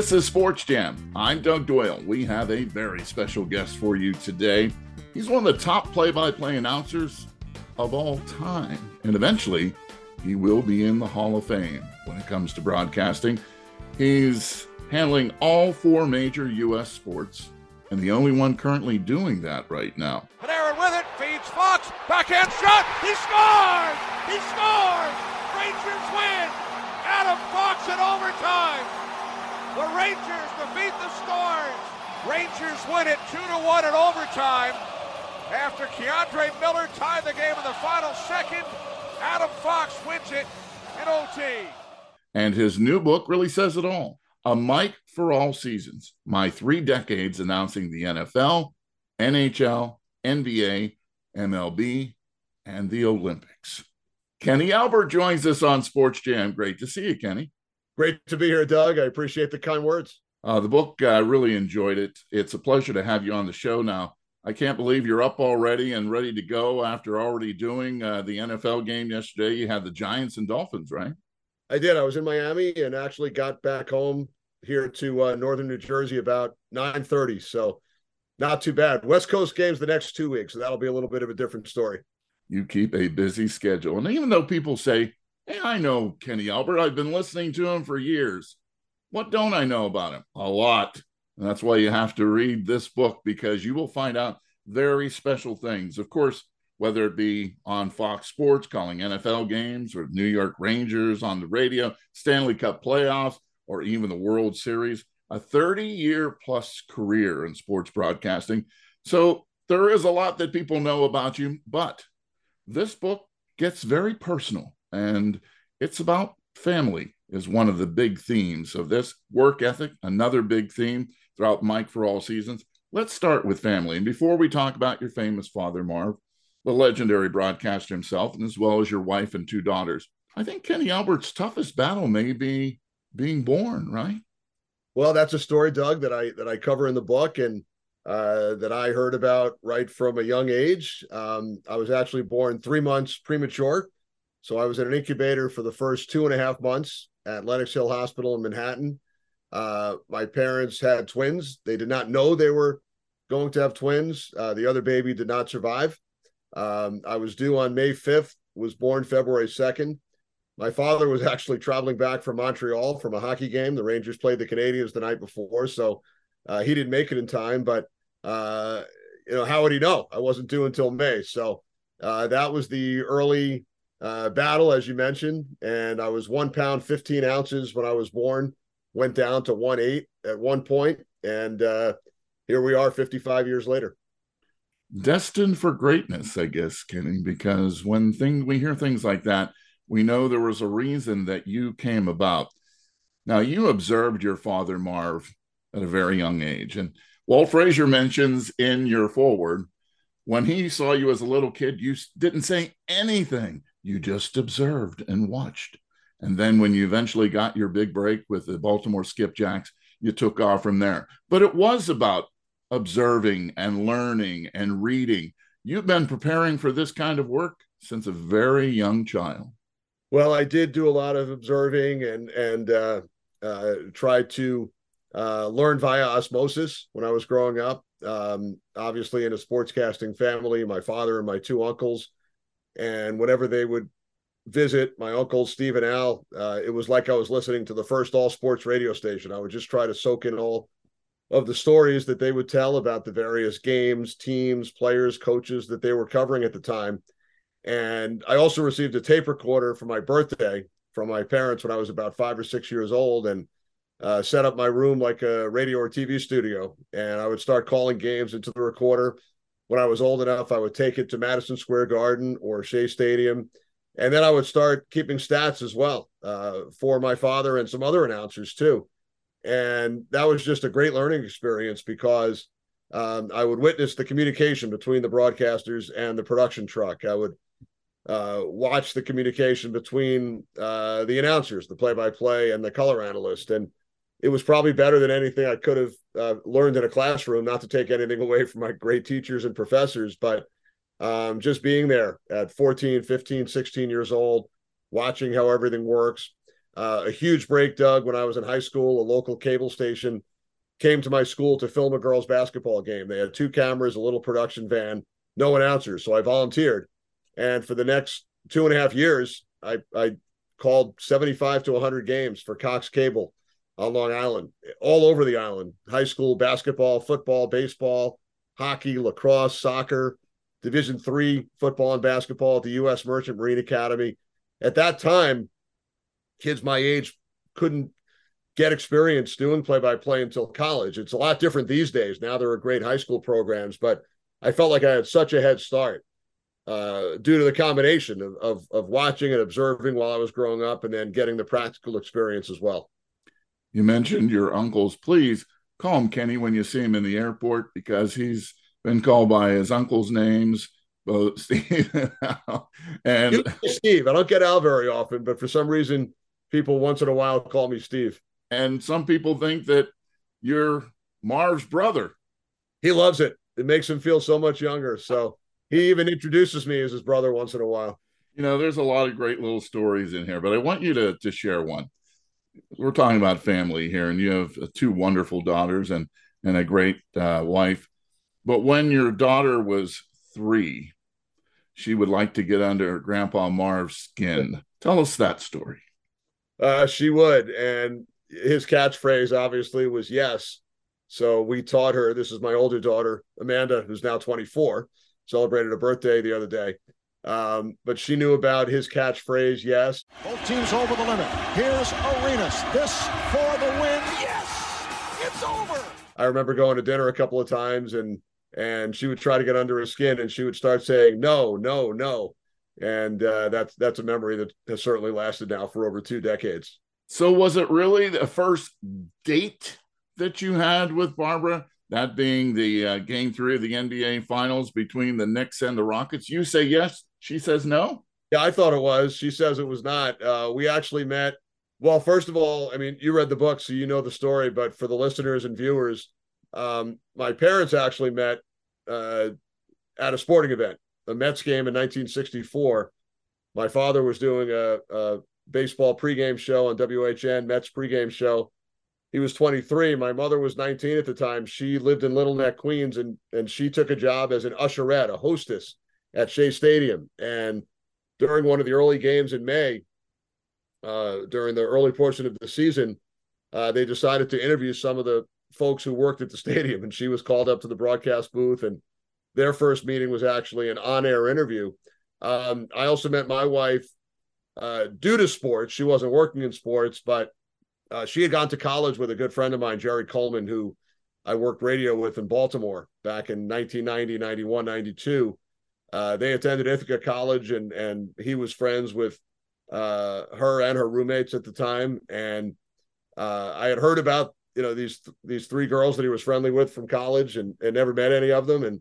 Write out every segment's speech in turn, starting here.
This is Sports Jam. I'm Doug Doyle. We have a very special guest for you today. He's one of the top play by play announcers of all time. And eventually, he will be in the Hall of Fame when it comes to broadcasting. He's handling all four major U.S. sports and the only one currently doing that right now. Panarin with it, feeds Fox, backhand shot, he scores! He scores! Rangers win! Adam Fox in overtime! The Rangers defeat the Stars. Rangers win it 2 to 1 in overtime. After K'Andre Miller tied the game in the final second, Adam Fox wins it in OT. And his new book really says it all. A Mic for All Seasons My Three Decades Announcing the NFL, NHL, NBA, MLB, and the Olympics. Kenny Albert joins us on Sports Jam. Great to see you, Kenny. Great to be here, Doug. I appreciate the kind words. Uh, the book, I uh, really enjoyed it. It's a pleasure to have you on the show now. I can't believe you're up already and ready to go after already doing uh, the NFL game yesterday. You had the Giants and Dolphins, right? I did. I was in Miami and actually got back home here to uh, northern New Jersey about 9:30. So not too bad. West Coast games the next two weeks, so that'll be a little bit of a different story. You keep a busy schedule, and even though people say Hey, I know Kenny Albert. I've been listening to him for years. What don't I know about him? A lot. And that's why you have to read this book because you will find out very special things. Of course, whether it be on Fox Sports calling NFL games or New York Rangers on the radio, Stanley Cup playoffs, or even the World Series, a 30 year plus career in sports broadcasting. So there is a lot that people know about you, but this book gets very personal and it's about family is one of the big themes of this. Work ethic another big theme throughout Mic for all seasons. Let's start with family. And before we talk about your famous father marv the legendary broadcaster himself and as well as your wife and two daughters i think kenny albert's toughest battle may be being born right? Well that's a story doug that i that i cover in the book and uh, that I heard about right from a young age. Um, I was actually born three months premature, so I was in an incubator for the first two and a half months at Lenox Hill Hospital in Manhattan. Uh, my parents had twins. They did not know they were going to have twins. Uh, the other baby did not survive. Um, I was due on May 5th, was born February 2nd. My father was actually traveling back from Montreal from a hockey game. The Rangers played the Canadiens the night before, so uh, he didn't make it in time. But uh, you know, how would he know? I wasn't due until May, so uh, that was the early uh, battle, as you mentioned, and I was one pound fifteen ounces when I was born. Went down to one eight at one point, and uh, here we are, fifty five years later. Destined for greatness, I guess, Kenny. Because when thing we hear things like that, we know there was a reason that you came about. Now, you observed your father, Marv, at a very young age, and Walt Frazier mentions in your foreword when he saw you as a little kid, you didn't say anything you just observed and watched. And then when you eventually got your big break with the Baltimore Skipjacks, you took off from there. But it was about observing and learning and reading. You've been preparing for this kind of work since a very young child. Well, I did do a lot of observing and and uh, uh, try to uh, learn via osmosis when I was growing up. Um, obviously, in a sportscasting family, my father and my two uncles and whenever they would visit my uncles Steve and Al, uh, it was like I was listening to the first all sports radio station. I would just try to soak in all of the stories that they would tell about the various games, teams, players, coaches that they were covering at the time. And I also received a tape recorder for my birthday from my parents when I was about five or six years old and uh, set up my room like a radio or TV studio. And I would start calling games into the recorder when I was old enough, I would take it to Madison Square Garden or Shea Stadium. And then I would start keeping stats as well uh, for my father and some other announcers too. And that was just a great learning experience because um, I would witness the communication between the broadcasters and the production truck. I would uh, watch the communication between uh, the announcers, the play by play, and the color analyst. And it was probably better than anything I could have uh, learned in a classroom. Not to take anything away from my great teachers and professors, but um, just being there at 14, 15, 16 years old, watching how everything works. Uh, a huge break, Doug, when I was in high school, a local cable station came to my school to film a girls' basketball game. They had two cameras, a little production van, no announcers. So I volunteered. And for the next two and a half years, I, I called 75 to 100 games for Cox Cable on Long Island, all over the island high school basketball, football, baseball, hockey, lacrosse, soccer, Division three football and basketball at the U.S. Merchant Marine Academy. At that time, kids my age couldn't get experience doing play by play until college. It's a lot different these days. Now there are great high school programs, but I felt like I had such a head start uh, due to the combination of, of, of watching and observing while I was growing up, and then getting the practical experience as well. You mentioned your uncles. Please call him Kenny when you see him in the airport because he's been called by his uncle's names, both Steve and Steve. I don't get Al very often, but for some reason, people once in a while call me Steve. And some people think that you're Marv's brother. He loves it. It makes him feel so much younger. So he even introduces me as his brother once in a while. You know, there's a lot of great little stories in here, but I want you to to share one. We're talking about family here, and you have two wonderful daughters and and a great uh, wife. But when your daughter was three, she would like to get under Grandpa Marv's skin. Tell us that story. Uh, she would, and his catchphrase obviously was yes. So we taught her. This is my older daughter, Amanda, who's now 24 celebrated a birthday the other day. Um, but she knew about his catchphrase, yes. Both teams over the limit. Here's Arenas. This for the win. Yes! It's over. I remember going to dinner a couple of times and and she would try to get under his skin and she would start saying no, no, no. And uh, that's that's a memory that has certainly lasted now for over two decades. So was it really the first date that you had with Barbara? that being the uh, game three of the NBA Finals between the Knicks and the Rockets. You say yes, she says no. Yeah, I thought it was. She says it was not. Uh, we actually met. Well, first of all, I mean, you read the book, so you know the story. But for the listeners and viewers, um, my parents actually met uh, at a sporting event, a Mets game in 1964. My father was doing a, a baseball pregame show on WHN, Mets pregame show he was 23. My mother was 19 at the time. She lived in Little Neck, Queens, and and she took a job as an usherette, a hostess at Shea Stadium. And during one of the early games in May, uh, during the early portion of the season, uh, they decided to interview some of the folks who worked at the stadium, and she was called up to the broadcast booth. And their first meeting was actually an on-air interview. Um, I also met my wife uh, due to sports. She wasn't working in sports, but uh, she had gone to college with a good friend of mine, Jerry Coleman, who I worked radio with in Baltimore back in 1990, 91, 92. Uh, they attended Ithaca College, and and he was friends with uh, her and her roommates at the time. And uh, I had heard about you know these these three girls that he was friendly with from college, and, and never met any of them. And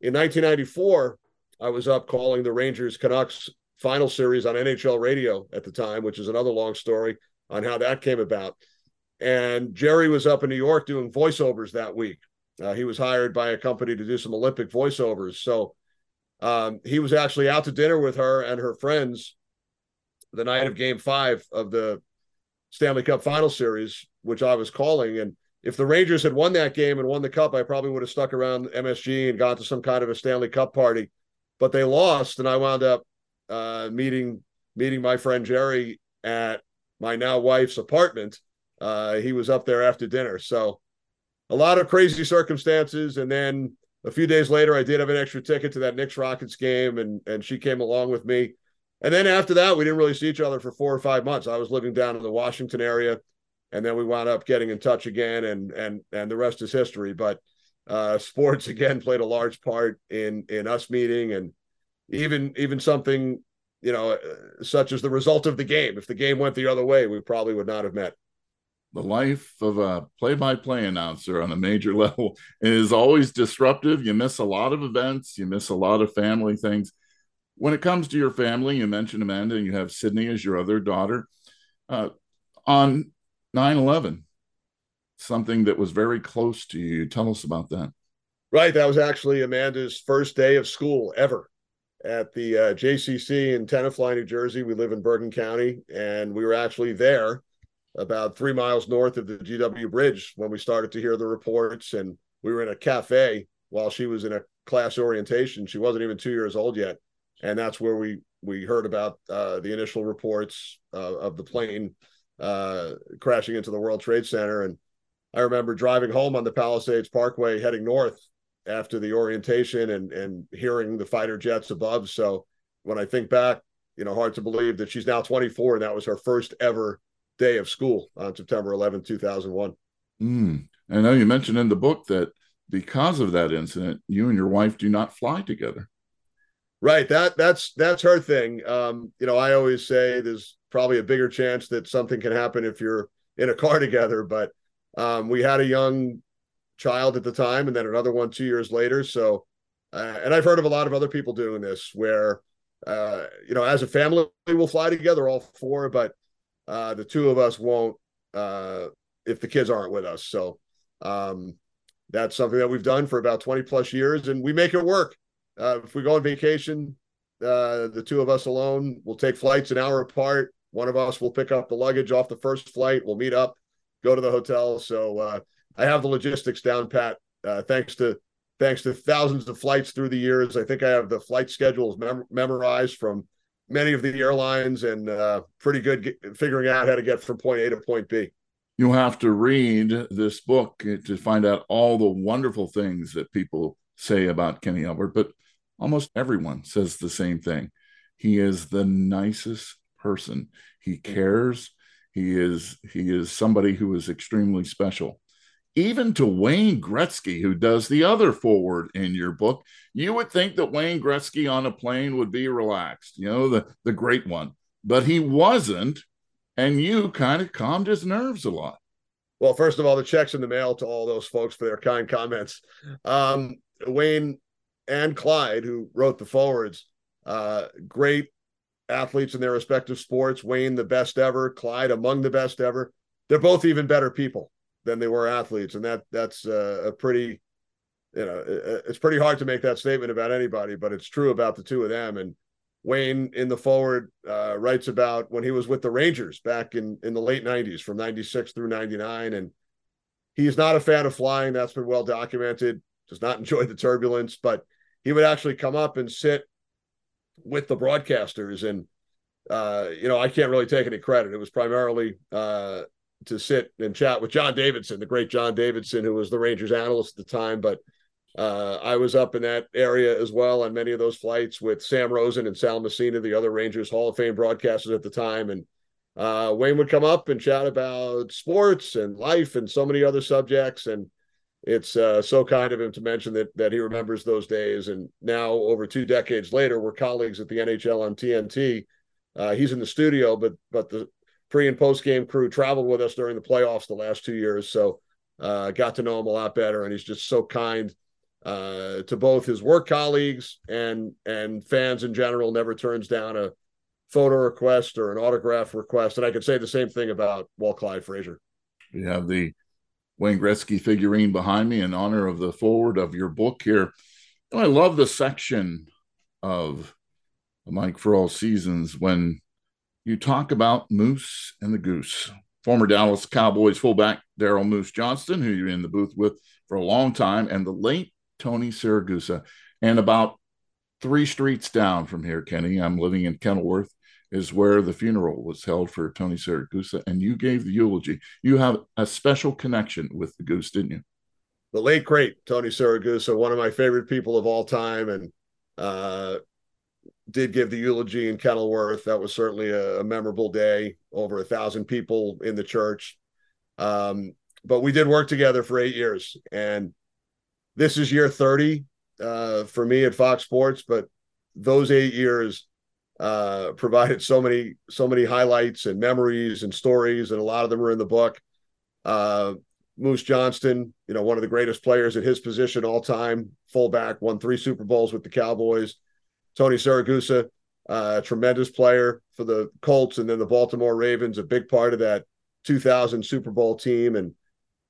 in 1994, I was up calling the Rangers Canucks final series on NHL radio at the time, which is another long story on how that came about. And Jerry was up in New York doing voiceovers that week. Uh, he was hired by a company to do some Olympic voiceovers. So um, he was actually out to dinner with her and her friends the night of game five of the Stanley Cup final series, which I was calling. And if the Rangers had won that game and won the cup, I probably would have stuck around MSG and gone to some kind of a Stanley Cup party. But they lost, and I wound up uh, meeting meeting my friend Jerry at my now wife's apartment. Uh, he was up there after dinner. So a lot of crazy circumstances. And then a few days later, I did have an extra ticket to that Knicks Rockets game, and and she came along with me. And then after that, we didn't really see each other for four or five months. I was living down in the Washington area, and then we wound up getting in touch again, and and and the rest is history. But uh, sports again played a large part in in us meeting, and even even something you know, uh, such as the result of the game. If the game went the other way, we probably would not have met. The life of a play by play announcer on a major level is always disruptive. You miss a lot of events, you miss a lot of family things. When it comes to your family, you mentioned Amanda, and you have Sydney as your other daughter. Uh, on 9 11, something that was very close to you. Tell us about that. Right. That was actually Amanda's first day of school ever. at the uh, JCC in Tenafly, New Jersey. We live in Bergen County, and we were actually there about three miles north of the GW Bridge when we started to hear the reports. And we were in a cafe while she was in a class orientation. She wasn't even two years old yet, and that's where we we heard about uh, the initial reports uh, of the plane uh, crashing into the World Trade Center. And I remember driving home on the Palisades Parkway, heading north after the orientation, and and hearing the fighter jets above. So when I think back, you know, hard to believe that she's now 24 and that was her first ever day of school on September 11, 2001. Mm. I know you mentioned in the book that because of that incident, you and your wife do not fly together. Right. That that's that's her thing. Um, you know, I always say there's probably a bigger chance that something can happen if you're in a car together, but um, we had a young child at the time and then another one two years later. So, uh, and I've heard of a lot of other people doing this where, uh, you know, as a family, we'll fly together, all four, but uh, the two of us won't uh, if the kids aren't with us. So, um, that's something that we've done for about 20 plus years and we make it work. Uh, if we go on vacation, uh, the two of us alone will take flights an hour apart. One of us will pick up the luggage off the first flight. We'll meet up, go to the hotel. So uh, I have the logistics down pat. Uh, thanks to thanks to thousands of flights through the years. I think I have the flight schedules mem- memorized from many of the airlines and uh, pretty good get, figuring out how to get from point A to point B you'll have to read this book to find out all the wonderful things that people say about Kenny Albert, but almost everyone says the same thing. He is the nicest person. He cares. He is he is somebody who is extremely special. Even to Wayne Gretzky, who does the other forward in your book, you would think that Wayne Gretzky on a plane would be relaxed, you know, the, the great one. But he wasn't and you kind of calmed his nerves a lot. Well, first of all, the checks in the mail to all those folks for their kind comments. Um, Wayne and Clyde, who wrote the forwards, uh, great athletes in their respective sports. Wayne, the best ever. Clyde, among the best ever. They're both even better people than they were athletes, and that that's uh, a pretty, you know, it's pretty hard to make that statement about anybody, but it's true about the two of them. And Wayne in the forward uh, writes about when he was with the Rangers back in in the late '90s, from '96 through '99, and he's not a fan of flying. That's been well documented. Does not enjoy the turbulence, but he would actually come up and sit with the broadcasters, and uh, you know I can't really take any credit. It was primarily uh, to sit and chat with John Davidson, the great John Davidson, who was the Rangers analyst at the time, but uh, I was up in that area as well on many of those flights with Sam Rosen and Sal Messina, the other Rangers Hall of Fame broadcasters at the time. And uh, Wayne would come up and chat about sports and life and so many other subjects. And it's uh, so kind of him to mention that that he remembers those days. And now, over two decades later, we're colleagues at the NHL on TNT. Uh, he's in the studio, but but the pre and post game crew traveled with us during the playoffs the last two years. So uh, got to know him a lot better, and he's just so kind uh, to both his work colleagues and and fans in general. Never turns down a photo request or an autograph request. And I could say the same thing about Walt Clyde Frazier. You have the Wayne Gretzky figurine behind me in honor of the forward of your book here. I love the section of Mic for All Seasons when you talk about Moose and the Goose. Former Dallas Cowboys fullback Daryl Moose Johnston, who you're in the booth with for a long time, and the late Tony Siragusa. And about three streets down from here, Kenny, I'm living in Kenilworth, is where the funeral was held for Tony Siragusa. And you gave the eulogy. You have a special connection with the Goose, didn't you? The late, great Tony Siragusa, one of my favorite people of all time. And, uh, did give the eulogy in Kenilworth. That was certainly a, a memorable day. Over a thousand people in the church. Um, but we did work together for eight years, and this is year 30 uh, for me at Fox Sports, but those eight years uh, provided so many so many highlights and memories and stories, and a lot of them are in the book. Uh, Moose Johnston, you know, one of the greatest players at his position all time, fullback, won three Super Bowls with the Cowboys. Tony Siragusa, uh, tremendous player for the Colts and then the Baltimore Ravens, a big part of that 2000 Super Bowl team. And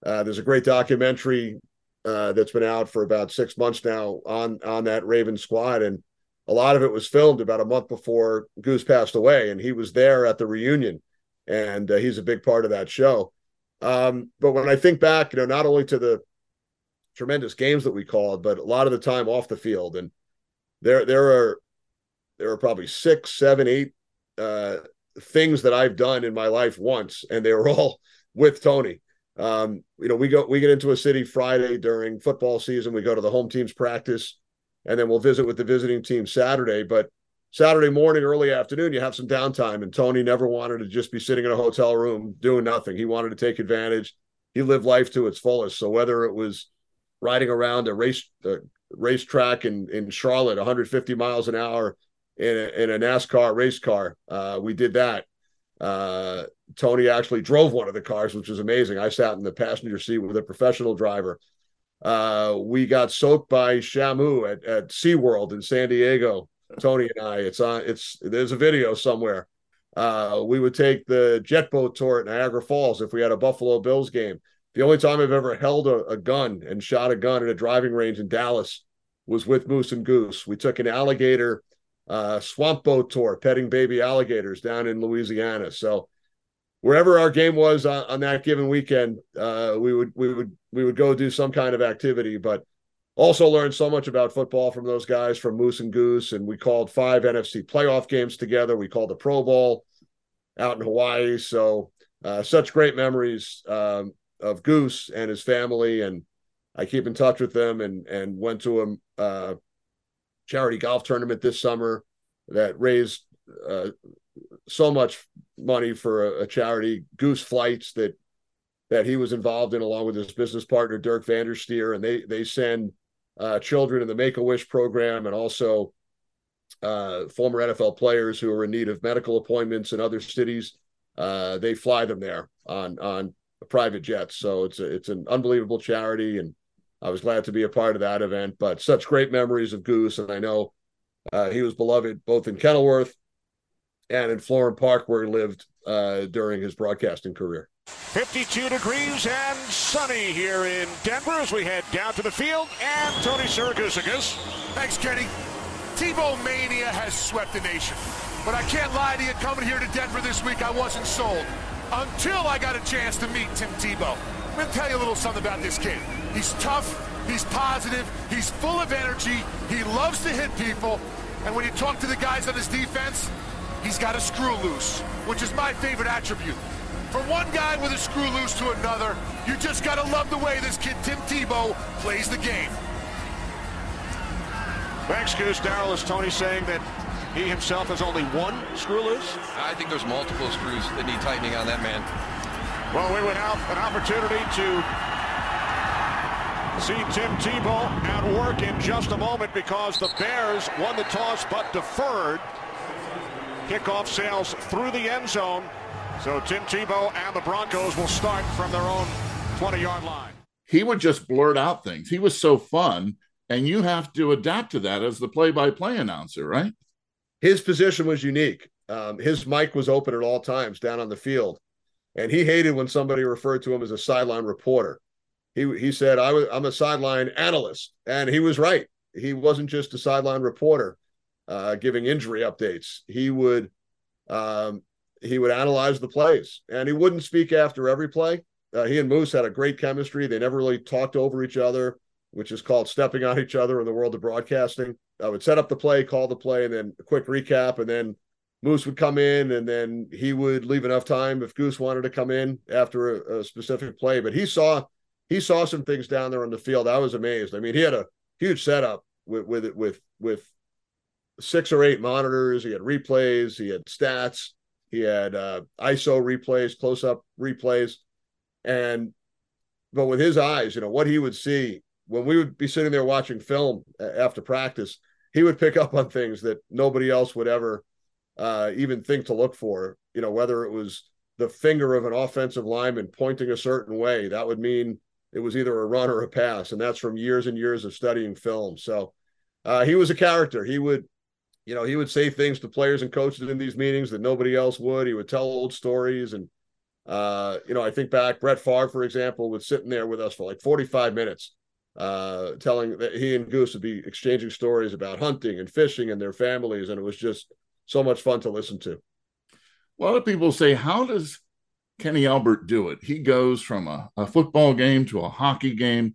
uh, there's a great documentary uh, that's been out for about six months now on on that Raven squad, and a lot of it was filmed about a month before Goose passed away, and he was there at the reunion, and uh, he's a big part of that show. Um, but when I think back, you know, not only to the tremendous games that we called, but a lot of the time off the field, and there there are there are probably six, seven, eight uh, things that I've done in my life once, and they were all with Tony. Um, you know, we go we get into a city Friday during football season. We go to the home team's practice, and then we'll visit with the visiting team Saturday. But Saturday morning, early afternoon, you have some downtime. And Tony never wanted to just be sitting in a hotel room doing nothing. He wanted to take advantage. He lived life to its fullest. So whether it was riding around a race a racetrack in in Charlotte, 150 miles an hour in a, in a NASCAR race car, uh, we did that. Uh, Tony actually drove one of the cars, which was amazing. I sat in the passenger seat with a professional driver. Uh, we got soaked by Shamu at, at SeaWorld in San Diego. Tony and I. It's on. It's there's a video somewhere. Uh, we would take the jet boat tour at Niagara Falls if we had a Buffalo Bills game. The only time I've ever held a, a gun and shot a gun at a driving range in Dallas was with Moose and Goose. We took an alligator uh, swamp boat tour, petting baby alligators down in Louisiana. So wherever our game was on, on that given weekend, uh, we would we would we would go do some kind of activity. But also learned so much about football from those guys from Moose and Goose, and we called five NFC playoff games together. We called the Pro Bowl out in Hawaii. So uh, such great memories um, of Goose and his family, and I keep in touch with them. And and went to a uh, charity golf tournament this summer that raised uh, so much money for a, a, charity, Goose Flights, that that he was involved in along with his business partner Dirk Van der Stier, and they they send uh, children in the Make a Wish program and also uh, former NFL players who are in need of medical appointments in other cities. Uh, they fly them there on on private jets. So it's a, it's an unbelievable charity, and I was glad to be a part of that event. But such great memories of Goose, and I know uh, he was beloved both in Kenilworth and in Florham Park, where he lived uh, during his broadcasting career. 52 degrees and sunny here in Denver as we head down to the field. And Tony Siragusa. Thanks, Kenny. Tebow Mania has swept the nation. But I can't lie to you, coming here to Denver this week, I wasn't sold. Until I got a chance to meet Tim Tebow. I'm going to tell you a little something about this kid. He's tough, he's positive, he's full of energy, he loves to hit people, and when you talk to the guys on his defense, he's got a screw loose, which is my favorite attribute. From one guy with a screw loose to another, you just gotta love the way this kid Tim Tebow plays the game. Thanks, Goose. Daryl is Tony saying that he himself has only one screw loose? I think there's multiple screws that need tightening on that man. Well, we would have an opportunity to see Tim Tebow at work in just a moment because the Bears won the toss but deferred. Kickoff sails through the end zone. So Tim Tebow and the Broncos will start from their own 20 yard line. He would just blurt out things. He was so fun. And you have to adapt to that as the play by play announcer, right? His position was unique. Um, his mic was open at all times down on the field. And he hated when somebody referred to him as a sideline reporter. He, he said, I was, I'm a sideline analyst. And he was right. He wasn't just a sideline reporter uh, giving injury updates. He would um, he would analyze the plays and he wouldn't speak after every play. Uh, he and Moose had a great chemistry. They never really talked over each other, which is called stepping on each other in the world of broadcasting. I would set up the play, call the play, and then a quick recap. And then Moose would come in and then he would leave enough time if Goose wanted to come in after a, a specific play. But he saw he saw some things down there on the field. I was amazed. I mean, he had a huge setup with with with with six or eight monitors. He had replays. He had stats he had uh, ISO replays, close up replays, and but with his eyes, you know what he would see when we would be sitting there watching film after practice, he would pick up on things that nobody else would ever uh, even think to look for. You know, whether it was the finger of an offensive lineman pointing a certain way, that would mean it was either a run or a pass, and that's from years and years of studying film. So uh, he was a character. He would you know, he would say things to players and coaches in these meetings that nobody else would. He would tell old stories. And, uh, you know, I think back, Brett Favre, for example, was sitting there with us for like 45 minutes uh, telling that he and Goose would be exchanging stories about hunting and fishing and their families, and it was just so much fun to listen to. A lot of people say, "How does Kenny Albert do it?" He goes from a, a football game to a hockey game.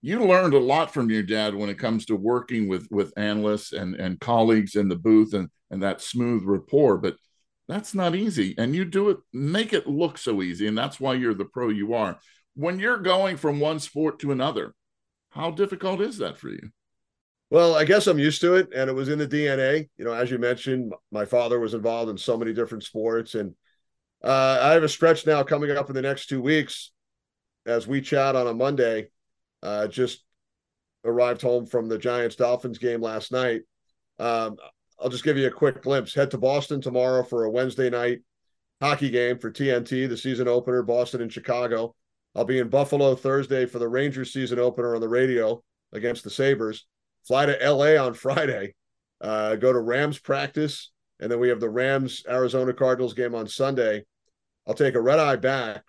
You learned a lot from your dad when it comes to working with with analysts and and colleagues in the booth and and that smooth rapport, but that's not easy. And you do it, make it look so easy. And that's why you're the pro you are. When you're going from one sport to another, how difficult is that for you? Well, I guess I'm used to it, and it was in the DNA. You know, as you mentioned, my father was involved in so many different sports, and uh, I have a stretch now coming up in the next two weeks. As we chat on a Monday, uh, just arrived home from the Giants Dolphins game last night. Um, I'll just give you a quick glimpse. Head to Boston tomorrow for a Wednesday night hockey game for TNT, the season opener, Boston and Chicago. I'll be in Buffalo Thursday for the Rangers season opener on the radio against the Sabres. Fly to LA on Friday, uh, go to Rams practice, and then we have the Rams Arizona Cardinals game on Sunday. I'll take a red eye back,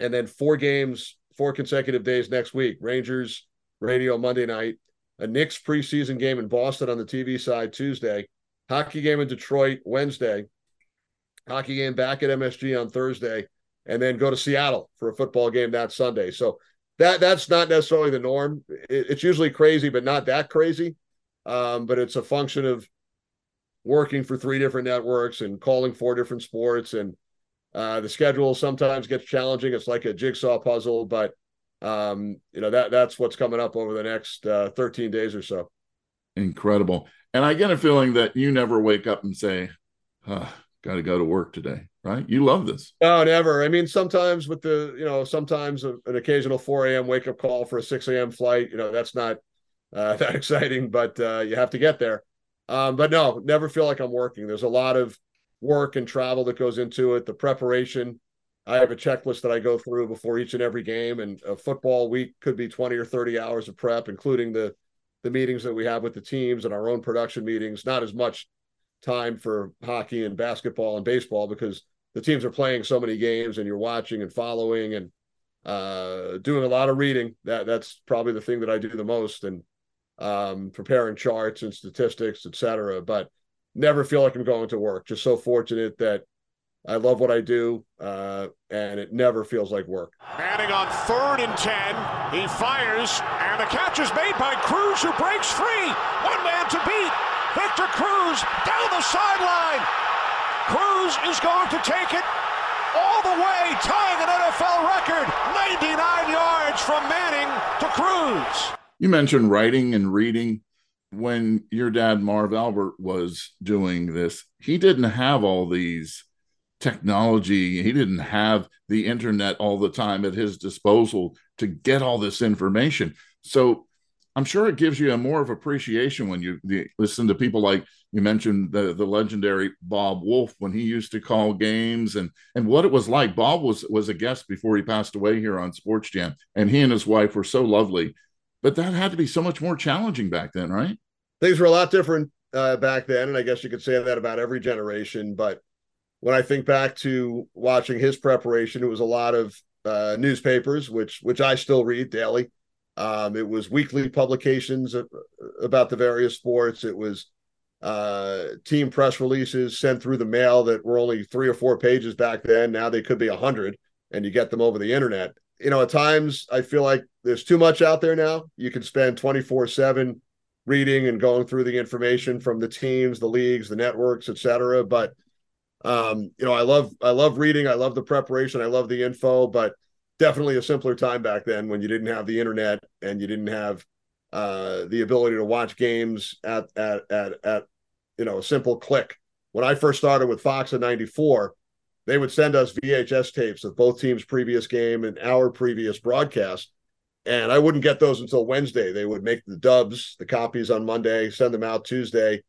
and then four games, four consecutive days next week. Rangers radio Monday night, a Knicks preseason game in Boston on the TV side Tuesday, hockey game in Detroit Wednesday, hockey game back at MSG on Thursday, and then go to Seattle for a football game that Sunday. So that that's not necessarily the norm. It, it's usually crazy, but not that crazy. Um, but it's a function of working for three different networks and calling four different sports, and uh, the schedule sometimes gets challenging. It's like a jigsaw puzzle, but um, you know that that's what's coming up over the next uh, 13 days or so. Incredible, and I get a feeling that you never wake up and say, oh, got to go to work today, right? You love this. No, never. I mean, sometimes with the, you know, sometimes an occasional 4 a.m. wake up call for a 6 a.m. flight, you know, that's not uh, that exciting, but uh, you have to get there. Um, but no, never feel like I'm working. There's a lot of work and travel that goes into it. The preparation. I have a checklist that I go through before each and every game, and a football week could be 20 or 30 hours of prep, including the the meetings that we have with the teams and our own production meetings. Not as much time for hockey and basketball and baseball because the teams are playing so many games and you're watching and following and uh, doing a lot of reading. That that's probably the thing that I do the most and um, preparing charts and statistics, etc. But never feel like I'm going to work. Just so fortunate that I love what I do, uh, and it never feels like work. Manning on third and ten, he fires, and the catch is made by Cruz, who breaks free. One man to beat. Victor Cruz down the sideline. Cruz is going to take it all the way, tying an NFL record 99 yards from Manning to Cruz. You mentioned writing and reading. When your dad, Marv Albert, was doing this, he didn't have all these technology. He didn't have the internet all the time at his disposal to get all this information. So I'm sure it gives you a more of appreciation when you the, listen to people like you mentioned the the legendary Bob Wolff when he used to call games and and what it was like. Bob was was a guest before he passed away here on Sports Jam, and he and his wife were so lovely. But that had to be so much more challenging back then, right? Things were a lot different uh, back then, and I guess you could say that about every generation. But when I think back to watching his preparation, it was a lot of uh, newspapers, which which I still read daily um, it was weekly publications about the various sports. It was uh, team press releases sent through the mail that were only three or four pages back then. Now they could be a hundred, and you get them over the internet. You know, at times I feel like there's too much out there now. You can spend 24 seven reading and going through the information from the teams, the leagues, the networks, etc. But um, you know, I love I love reading. I love the preparation. I love the info, but definitely a simpler time back then when you didn't have the internet and you didn't have uh, the ability to watch games at at at at you know a simple click. When I first started with Fox in '94, they would send us VHS tapes of both teams' previous game and our previous broadcast, and I wouldn't get those until Wednesday. They would make the dubs, the copies on Monday, send them out Tuesday,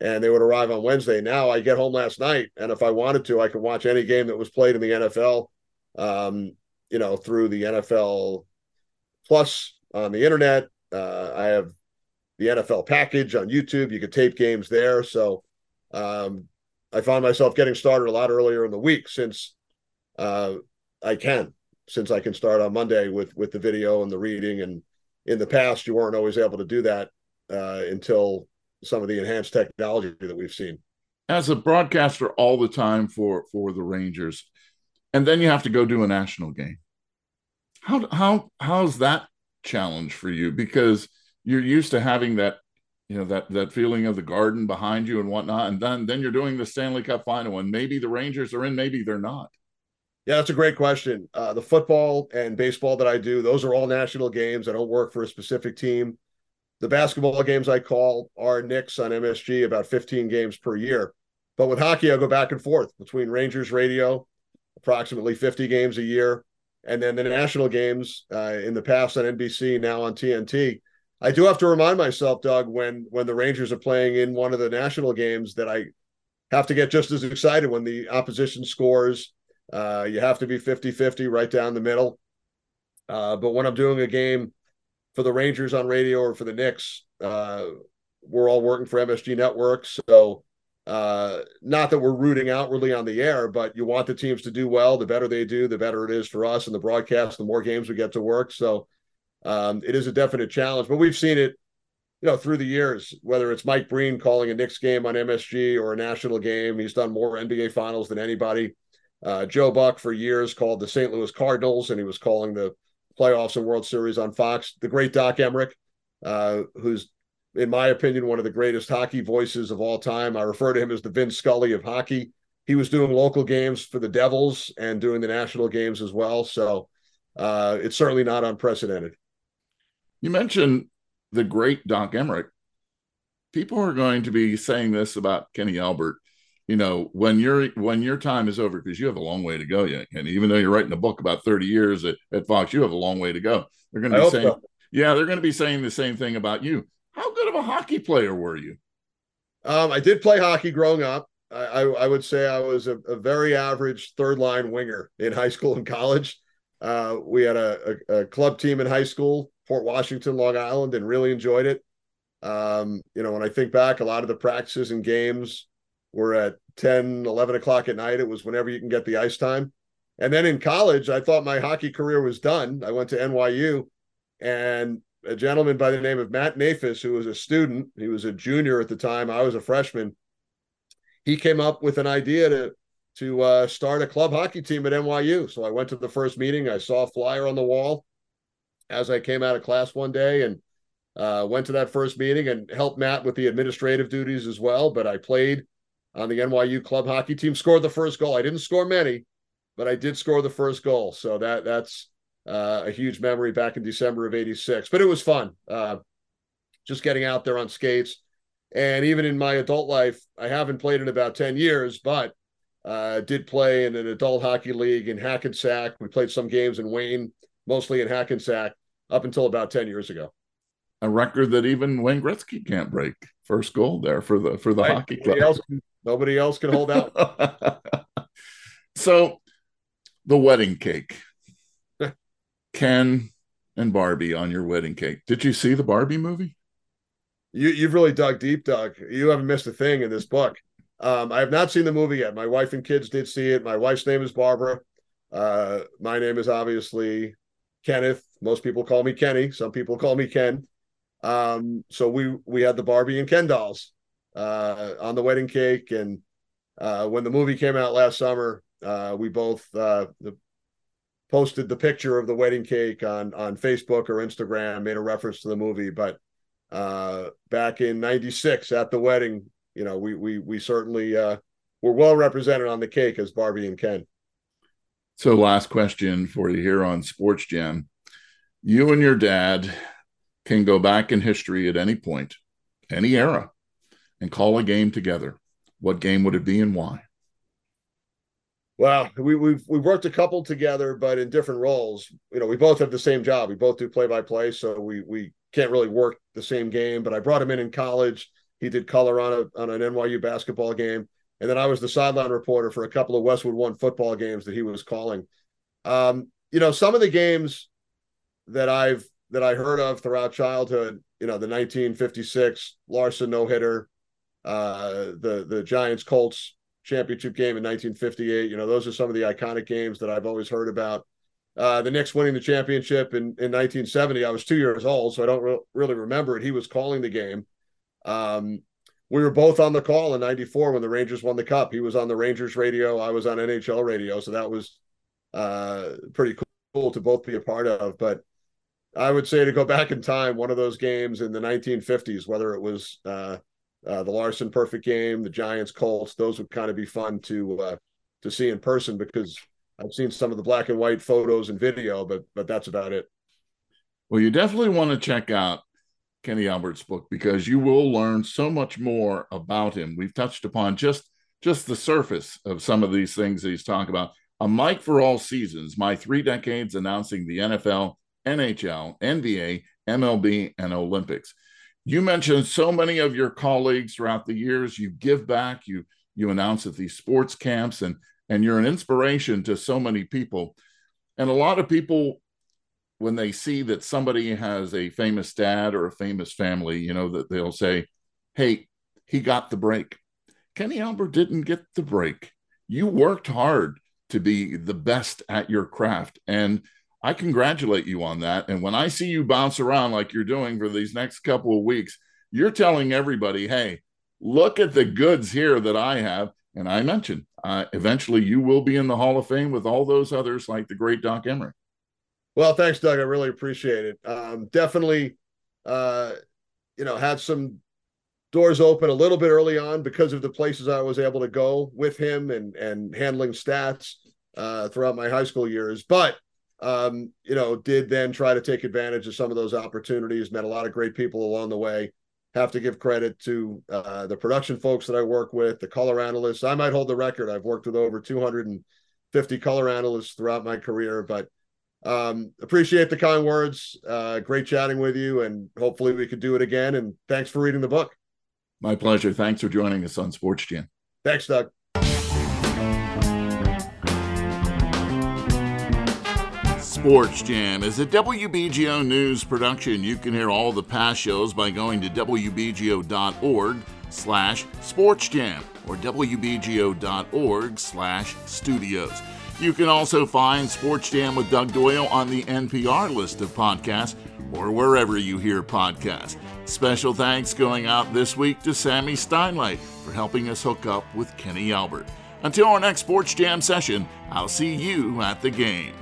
and they would arrive on Wednesday. Now I get home last night, and if I wanted to, I could watch any game that was played in the NFL. Um, you know, through the NFL Plus on the internet. Uh, I have the NFL package on YouTube. You could tape games there. So um, I found myself getting started a lot earlier in the week since uh, I can, since I can start on Monday with with the video and the reading and in the past, you weren't always able to do that uh, until some of the enhanced technology that we've seen. As a broadcaster, all the time for for the Rangers, and then you have to go do a national game. How how how's that challenge for you? Because you're used to having that you know that that feeling of the garden behind you and whatnot, and then then you're doing the Stanley Cup final, and maybe the Rangers are in, maybe they're not. Yeah, that's a great question. Uh, the football and baseball that I do, those are all national games. I don't work for a specific team. The basketball games I call are Knicks on MSG, about 15 games per year. But with hockey, I go back and forth between Rangers radio, approximately 50 games a year, and then the national games uh, in the past on NBC, now on TNT. I do have to remind myself, Doug, when when the Rangers are playing in one of the national games, that I have to get just as excited when the opposition scores uh, you have to be 50 50 right down the middle. Uh, but when I'm doing a game for the Rangers on radio or for the Knicks, uh, we're all working for MSG Network. So, uh, not that we're rooting outwardly on the air, but you want the teams to do well. The better they do, the better it is for us and the broadcast, the more games we get to work. So, um, it is a definite challenge, but we've seen it you know, through the years, whether it's Mike Breen calling a Knicks game on MSG or a national game, he's done more NBA finals than anybody. Uh, Joe Buck for years called the St. Louis Cardinals, and he was calling the playoffs and World Series on Fox. The great Doc Emrick, uh, who's, in my opinion, one of the greatest hockey voices of all time. I refer to him as the Vin Scully of hockey. He was doing local games for the Devils and doing the national games as well. So uh, it's certainly not unprecedented. You mentioned the great Doc Emrick. People are going to be saying this about Kenny Albert you know when your when your time is over because you have a long way to go yet and even though you're writing a book about 30 years at, at fox you have a long way to go they're going to be saying so. yeah they're going to be saying the same thing about you how good of a hockey player were you um, i did play hockey growing up i, I, I would say i was a, a, very average third line winger in high school and college uh, we had a, a, a club team in high school port washington long island and really enjoyed it um, you know when i think back a lot of the practices and games were at 10, 11 o'clock at night. It was whenever you can get the ice time. And then in college, I thought my hockey career was done. I went to NYU and a gentleman by the name of Matt Nafis, who was a student, he was a junior at the time, I was a freshman. He came up with an idea to to uh, start a club hockey team at NYU. So I went to the first meeting. I saw a flyer on the wall as I came out of class one day and uh, went to that first meeting and helped Matt with the administrative duties as well. But I played on the NYU club hockey team. Scored the first goal. I didn't score many, but I did score the first goal. So that that's uh, a huge memory back in December of '86. But it was fun, uh, just getting out there on skates. And even in my adult life, I haven't played in about ten years, but uh, did play in an adult hockey league in Hackensack. We played some games in Wayne, mostly in Hackensack, up until about ten years ago. A record that even Wayne Gretzky can't break. First goal there for the for the right. hockey club. Else, Nobody else can hold out. so, the wedding cake. Ken and Barbie on your wedding cake. Did you see the Barbie movie? You you've really dug deep, Doug. You haven't missed a thing in this book. Um, I have not seen the movie yet. My wife and kids did see it. My wife's name is Barbara. Uh, my name is obviously Kenneth. Most people call me Kenny. Some people call me Ken. Um, so we we had the Barbie and Ken dolls uh, on the wedding cake. And uh, when the movie came out last summer, uh, we both uh, posted the picture of the wedding cake on on Facebook or Instagram, made a reference to the movie. But uh, back in '96 at the wedding, you know, we we we certainly uh, were well represented on the cake as Barbie and Ken. So, last question for you here on Sports Jam. You and your dad can go back in history at any point, any era, and call a game together, what game would it be and why? Well, we, we've we've worked a couple together, but in different roles. You know, we both have the same job. We both do play by play, so we we can't really work the same game. But I brought him in in college. He did color on a on an NYU basketball game, and then I was the sideline reporter for a couple of Westwood One football games that he was calling. Um, you know, some of the games that I've that I heard of throughout childhood. You know, the 1956 Larsen no hitter, uh, the the Giants Colts championship game in 1958. You know, those are some of the iconic games that I've always heard about. uh, the Knicks winning the championship in, in 1970. I was two years old, so I don't re- really remember it. He was calling the game. Um, we were both on the call in 94 when the Rangers won the cup. He was on the Rangers radio. I was on NHL radio. So that was uh, pretty cool to both be a part of. But I would say to go back in time, one of those games in the 1950s, whether it was uh, uh, the Larsen perfect game, the Giants Colts, those would kind of be fun to uh, to see in person because I've seen some of the black and white photos and video, but but that's about it. Well, you definitely want to check out Kenny Albert's book because you will learn so much more about him. We've touched upon just just the surface of some of these things that he's talking about. A mic for all seasons, my three decades announcing the NFL, NHL, NBA, MLB, and Olympics. You mentioned so many of your colleagues throughout the years. You give back, you you announce at these sports camps, and and you're an inspiration to so many people. And a lot of people when they see that somebody has a famous dad or a famous family, you know, that they'll say, Hey, he got the break. Kenny Albert didn't get the break. You worked hard to be the best at your craft. And I congratulate you on that. And when I see you bounce around like you're doing for these next couple of weeks, you're telling everybody, hey, look at the goods here that I have. And I mentioned, uh, eventually you will be in the Hall of Fame with all those others like the great Doc Emrick. Well, thanks, Doug. I really appreciate it. Um, definitely, uh, you know, had some doors open a little bit early on because of the places I was able to go with him and and handling stats uh, throughout my high school years. But um, you know, did then try to take advantage of some of those opportunities. Met a lot of great people along the way. Have to give credit to uh, the production folks that I work with, the color analysts. I might hold the record. I've worked with over 250 color analysts throughout my career, but um, appreciate the kind words. Uh, great chatting with you, and hopefully we could do it again. And thanks for reading the book. My pleasure. Thanks for joining us on Sports Jam. Thanks, Doug. Sports Jam is a WBGO News production. You can hear all the past shows by going to wbgo.org slash sportsjam or wbgo.org slash studios. You can also find Sports Jam with Doug Doyle on the NPR list of podcasts or wherever you hear podcasts. Special thanks going out this week to Sammy Steinley for helping us hook up with Kenny Albert. Until our next Sports Jam session, I'll see you at the game.